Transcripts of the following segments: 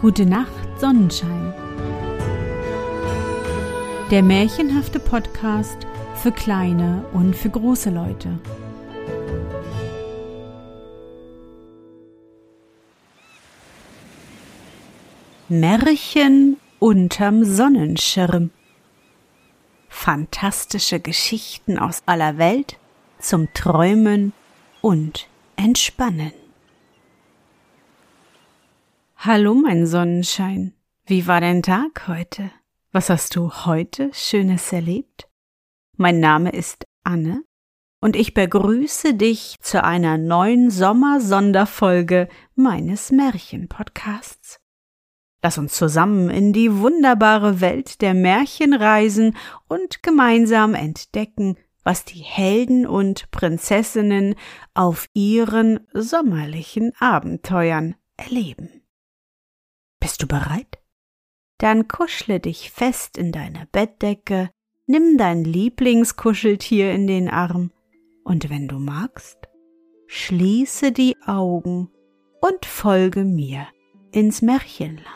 Gute Nacht, Sonnenschein. Der märchenhafte Podcast für kleine und für große Leute. Märchen unterm Sonnenschirm. Fantastische Geschichten aus aller Welt zum Träumen und Entspannen. Hallo, mein Sonnenschein. Wie war dein Tag heute? Was hast du heute Schönes erlebt? Mein Name ist Anne und ich begrüße dich zu einer neuen Sommersonderfolge meines Märchenpodcasts. Lass uns zusammen in die wunderbare Welt der Märchen reisen und gemeinsam entdecken, was die Helden und Prinzessinnen auf ihren sommerlichen Abenteuern erleben. Bist du bereit? Dann kuschle dich fest in deine Bettdecke, nimm dein Lieblingskuscheltier in den Arm und wenn du magst, schließe die Augen und folge mir ins Märchenland.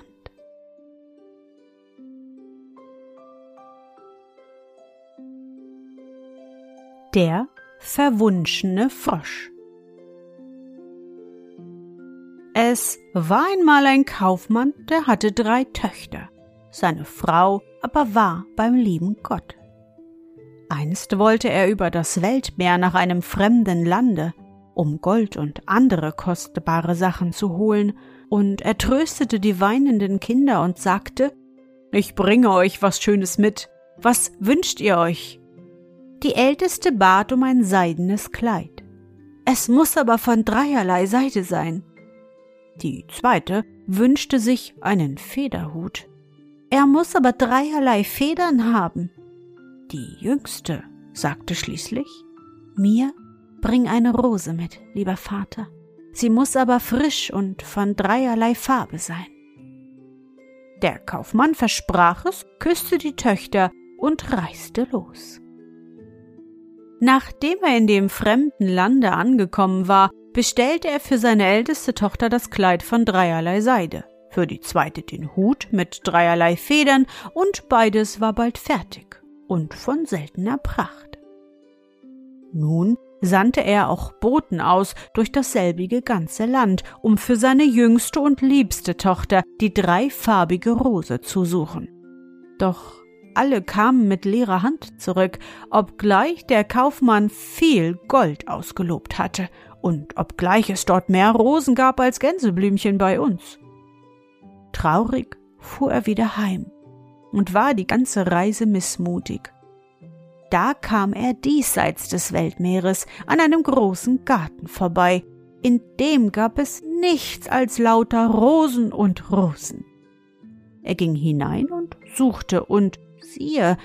Der verwunschene Frosch Es war einmal ein Kaufmann, der hatte drei Töchter. Seine Frau aber war beim lieben Gott. Einst wollte er über das Weltmeer nach einem fremden Lande, um Gold und andere kostbare Sachen zu holen, und er tröstete die weinenden Kinder und sagte Ich bringe euch was Schönes mit. Was wünscht ihr euch? Die älteste bat um ein seidenes Kleid. Es muss aber von dreierlei Seide sein. Die zweite wünschte sich einen Federhut. Er muss aber dreierlei Federn haben. Die jüngste sagte schließlich Mir bring eine Rose mit, lieber Vater. Sie muss aber frisch und von dreierlei Farbe sein. Der Kaufmann versprach es, küsste die Töchter und reiste los. Nachdem er in dem fremden Lande angekommen war, bestellte er für seine älteste Tochter das Kleid von dreierlei Seide, für die zweite den Hut mit dreierlei Federn, und beides war bald fertig und von seltener Pracht. Nun sandte er auch Boten aus durch dasselbige ganze Land, um für seine jüngste und liebste Tochter die dreifarbige Rose zu suchen. Doch alle kamen mit leerer Hand zurück, obgleich der Kaufmann viel Gold ausgelobt hatte und obgleich es dort mehr Rosen gab als Gänseblümchen bei uns. Traurig fuhr er wieder heim und war die ganze Reise missmutig. Da kam er diesseits des Weltmeeres an einem großen Garten vorbei, in dem gab es nichts als lauter Rosen und Rosen. Er ging hinein und suchte, und siehe,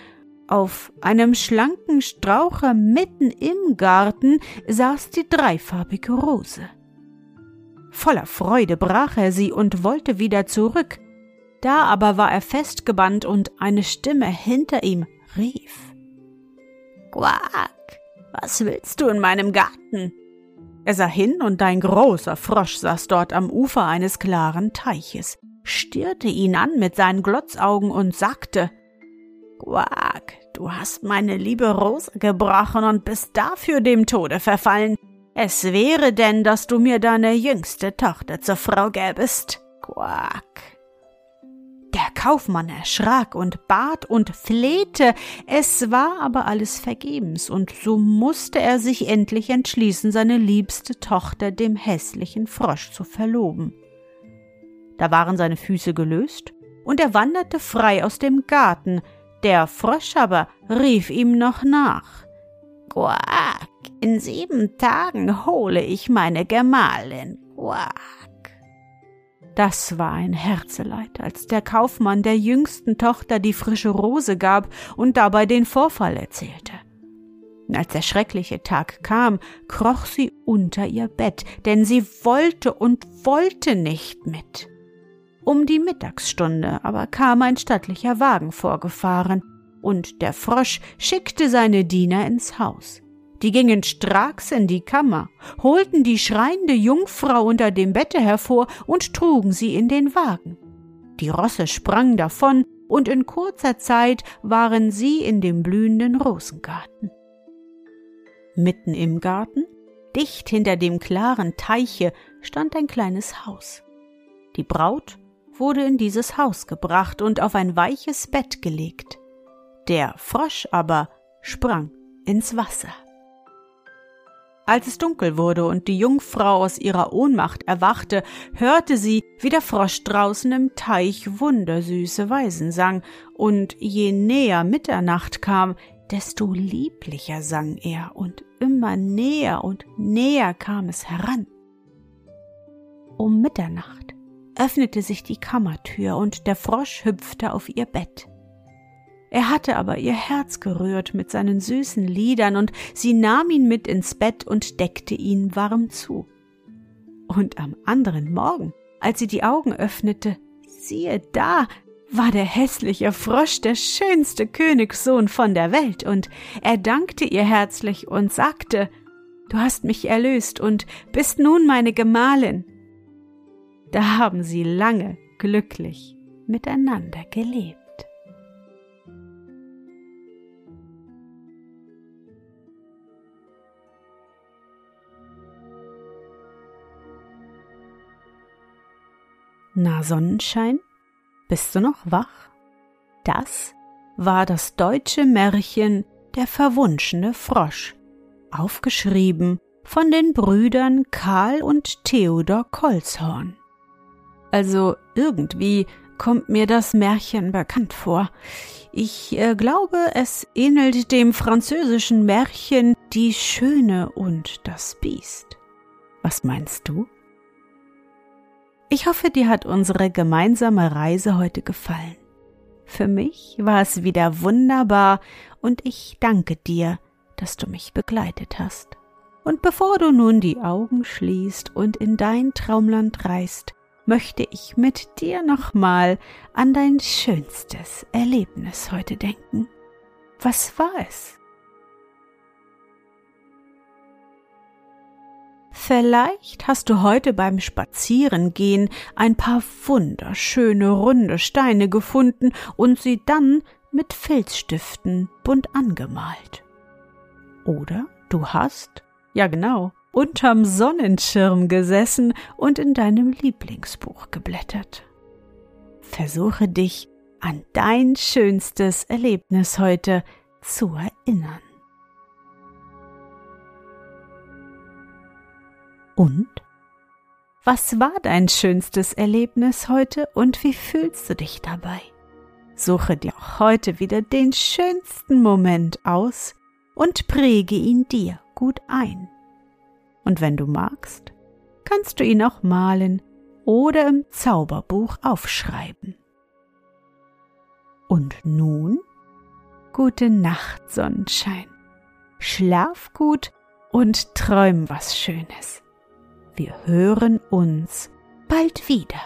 auf einem schlanken Straucher mitten im Garten saß die dreifarbige Rose. Voller Freude brach er sie und wollte wieder zurück. Da aber war er festgebannt und eine Stimme hinter ihm rief. Quack, was willst du in meinem Garten? Er sah hin und ein großer Frosch saß dort am Ufer eines klaren Teiches, stierte ihn an mit seinen Glotzaugen und sagte, Quack, du hast meine liebe Rose gebrochen und bist dafür dem Tode verfallen. Es wäre denn, dass du mir deine jüngste Tochter zur Frau gäbest. Quack. Der Kaufmann erschrak und bat und flehte, es war aber alles vergebens, und so musste er sich endlich entschließen, seine liebste Tochter dem hässlichen Frosch zu verloben. Da waren seine Füße gelöst, und er wanderte frei aus dem Garten, der Frosch aber rief ihm noch nach. Quack, in sieben Tagen hole ich meine Gemahlin. Quack. Das war ein Herzeleid, als der Kaufmann der jüngsten Tochter die frische Rose gab und dabei den Vorfall erzählte. Als der schreckliche Tag kam, kroch sie unter ihr Bett, denn sie wollte und wollte nicht mit. Um die Mittagsstunde aber kam ein stattlicher Wagen vorgefahren, und der Frosch schickte seine Diener ins Haus. Die gingen stracks in die Kammer, holten die schreiende Jungfrau unter dem Bette hervor und trugen sie in den Wagen. Die Rosse sprangen davon, und in kurzer Zeit waren sie in dem blühenden Rosengarten. Mitten im Garten, dicht hinter dem klaren Teiche, stand ein kleines Haus. Die Braut wurde in dieses Haus gebracht und auf ein weiches Bett gelegt. Der Frosch aber sprang ins Wasser. Als es dunkel wurde und die Jungfrau aus ihrer Ohnmacht erwachte, hörte sie, wie der Frosch draußen im Teich wundersüße Weisen sang, und je näher Mitternacht kam, desto lieblicher sang er, und immer näher und näher kam es heran. Um Mitternacht öffnete sich die Kammertür, und der Frosch hüpfte auf ihr Bett. Er hatte aber ihr Herz gerührt mit seinen süßen Liedern, und sie nahm ihn mit ins Bett und deckte ihn warm zu. Und am anderen Morgen, als sie die Augen öffnete, siehe da, war der hässliche Frosch der schönste Königssohn von der Welt, und er dankte ihr herzlich und sagte, Du hast mich erlöst und bist nun meine Gemahlin. Da haben sie lange glücklich miteinander gelebt. Na Sonnenschein, bist du noch wach? Das war das deutsche Märchen Der verwunschene Frosch, aufgeschrieben von den Brüdern Karl und Theodor Kolzhorn. Also irgendwie kommt mir das Märchen bekannt vor. Ich äh, glaube, es ähnelt dem französischen Märchen Die Schöne und das Biest. Was meinst du? Ich hoffe, dir hat unsere gemeinsame Reise heute gefallen. Für mich war es wieder wunderbar und ich danke dir, dass du mich begleitet hast. Und bevor du nun die Augen schließt und in dein Traumland reist, möchte ich mit dir nochmal an dein schönstes Erlebnis heute denken. Was war es? Vielleicht hast du heute beim Spazierengehen ein paar wunderschöne runde Steine gefunden und sie dann mit Filzstiften bunt angemalt. Oder du hast, ja genau, unterm Sonnenschirm gesessen und in deinem Lieblingsbuch geblättert. Versuche dich an dein schönstes Erlebnis heute zu erinnern. Und? Was war dein schönstes Erlebnis heute und wie fühlst du dich dabei? Suche dir auch heute wieder den schönsten Moment aus und präge ihn dir gut ein. Und wenn du magst, kannst du ihn auch malen oder im Zauberbuch aufschreiben. Und nun gute Nacht, Sonnenschein. Schlaf gut und träum was Schönes. Wir hören uns bald wieder.